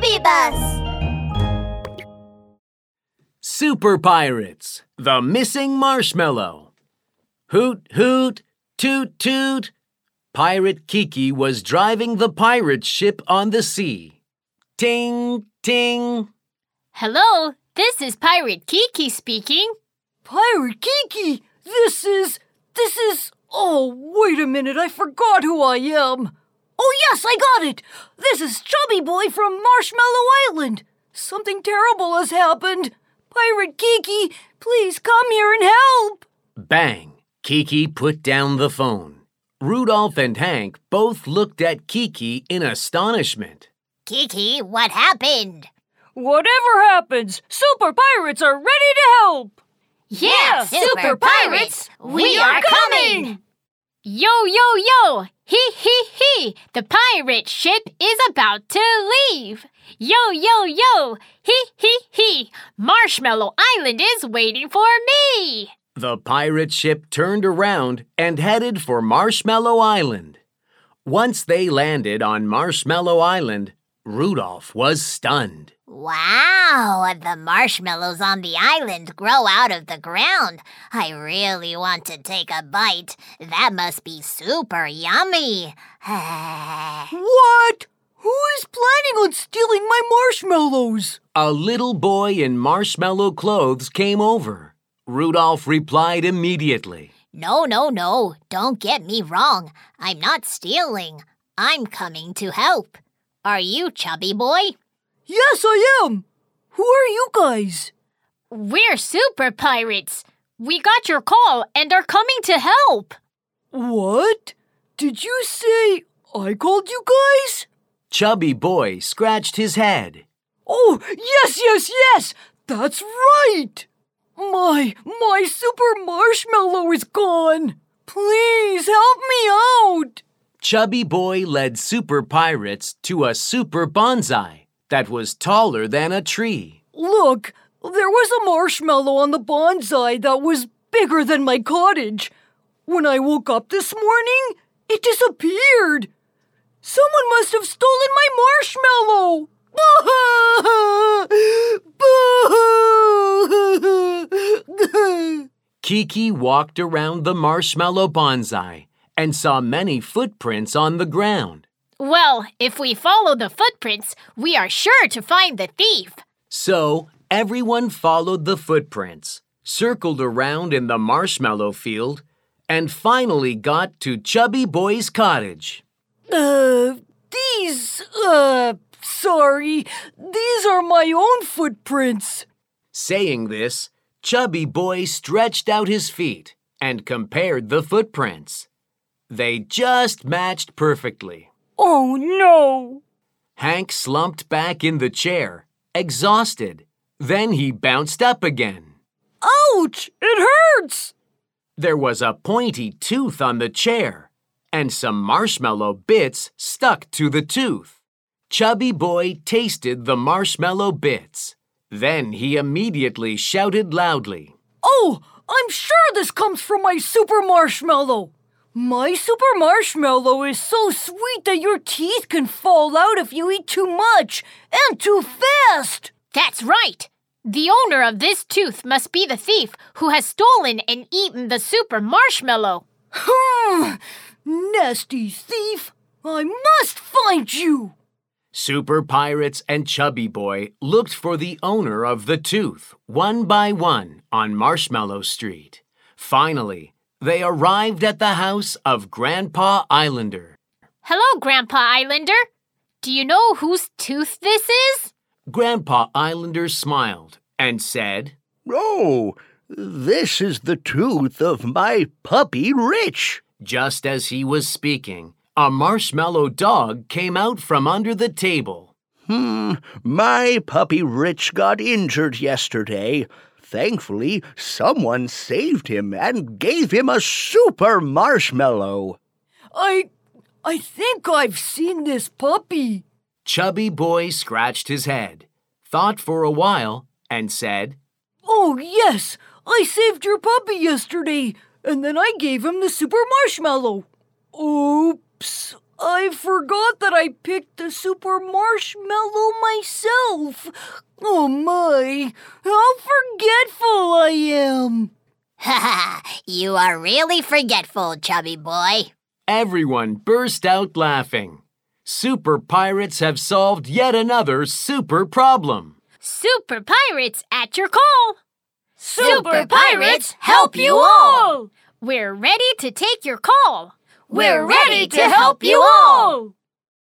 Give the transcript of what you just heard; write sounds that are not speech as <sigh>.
baby bus. Super Pirates, the missing marshmallow. Hoot, hoot, toot, toot. Pirate Kiki was driving the pirate ship on the sea. Ting, ting. Hello, this is Pirate Kiki speaking. Pirate Kiki, this is. This is. Oh, wait a minute, I forgot who I am. Oh, yes, I got it. This is Chubby Boy from Marshmallow Island. Something terrible has happened. Pirate Kiki, please come here and help. Bang! Kiki put down the phone. Rudolph and Hank both looked at Kiki in astonishment. Kiki, what happened? Whatever happens, super pirates are ready to help. Yeah, Super Pirates, we are coming! Yo, yo, yo! Hee hee hee! The pirate ship is about to leave! Yo, yo, yo! Hee hee hee! Marshmallow Island is waiting for me! The pirate ship turned around and headed for Marshmallow Island. Once they landed on Marshmallow Island, Rudolph was stunned. Wow, the marshmallows on the island grow out of the ground. I really want to take a bite. That must be super yummy. <laughs> What? Who is planning on stealing my marshmallows? A little boy in marshmallow clothes came over. Rudolph replied immediately. no, no, no. Don't get me wrong. I'm not stealing. I'm coming to help. Are you Chubby Boy? Yes, I am. Who are you guys? We're super pirates! We got your call and are coming to help! What? Did you say I called you guys? Chubby Boy scratched his head. Oh, yes, yes, yes! That's right! My, my super marshmallow is gone! Please help me out! Chubby Boy led Super Pirates to a super bonsai that was taller than a tree. Look, there was a marshmallow on the bonsai that was bigger than my cottage. When I woke up this morning, it disappeared. Someone must have stolen my marshmallow. <laughs> Kiki walked around the marshmallow bonsai and saw many footprints on the ground. Well, if we follow the footprints, we are sure to find the thief. So everyone followed the footprints, circled around in the marshmallow field, and finally got to Chubby Boy's cottage. Uh, these, uh, sorry, these are my own footprints. Saying this, Chubby Boy stretched out his feet and compared the footprints. They just matched perfectly. Oh no! Hank slumped back in the chair, exhausted. Then he bounced up again. Ouch! It hurts! There was a pointy tooth on the chair, and some marshmallow bits stuck to the tooth. Chubby Boy tasted the marshmallow bits. Then he immediately shouted loudly. Oh, I'm sure this comes from my super marshmallow. My super marshmallow is so sweet that your teeth can fall out if you eat too much and too fast. That's right! The owner of this tooth must be the thief who has stolen and eaten the super marshmallow. Hmm, nasty thief. I must find you. Super Pirates and Chubby Boy looked for the owner of the tooth, one by one, on Marshmallow Street. Finally, they arrived at the house of Grandpa Islander. Hello, Grandpa Islander. Do you know whose tooth this is? Grandpa Islander smiled and said, Oh, this is the tooth of my puppy Rich. Just as he was speaking, a marshmallow dog came out from under the table. Hmm, my puppy Rich got injured yesterday. Thankfully, someone saved him and gave him a super marshmallow. I. I think I've seen this puppy. Chubby Boy scratched his head, thought for a while, and said, Oh, yes, I saved your puppy yesterday, and then I gave him the super marshmallow. Oops, I forgot that I picked the super marshmallow myself. Oh my, how forgetful I am. Ha <laughs> ha! You are really forgetful, chubby boy. Everyone burst out laughing. Super pirates have solved yet another super problem. Super Pirates at your call! Super Pirates help you all! We're ready to take your call! We're ready to help you all!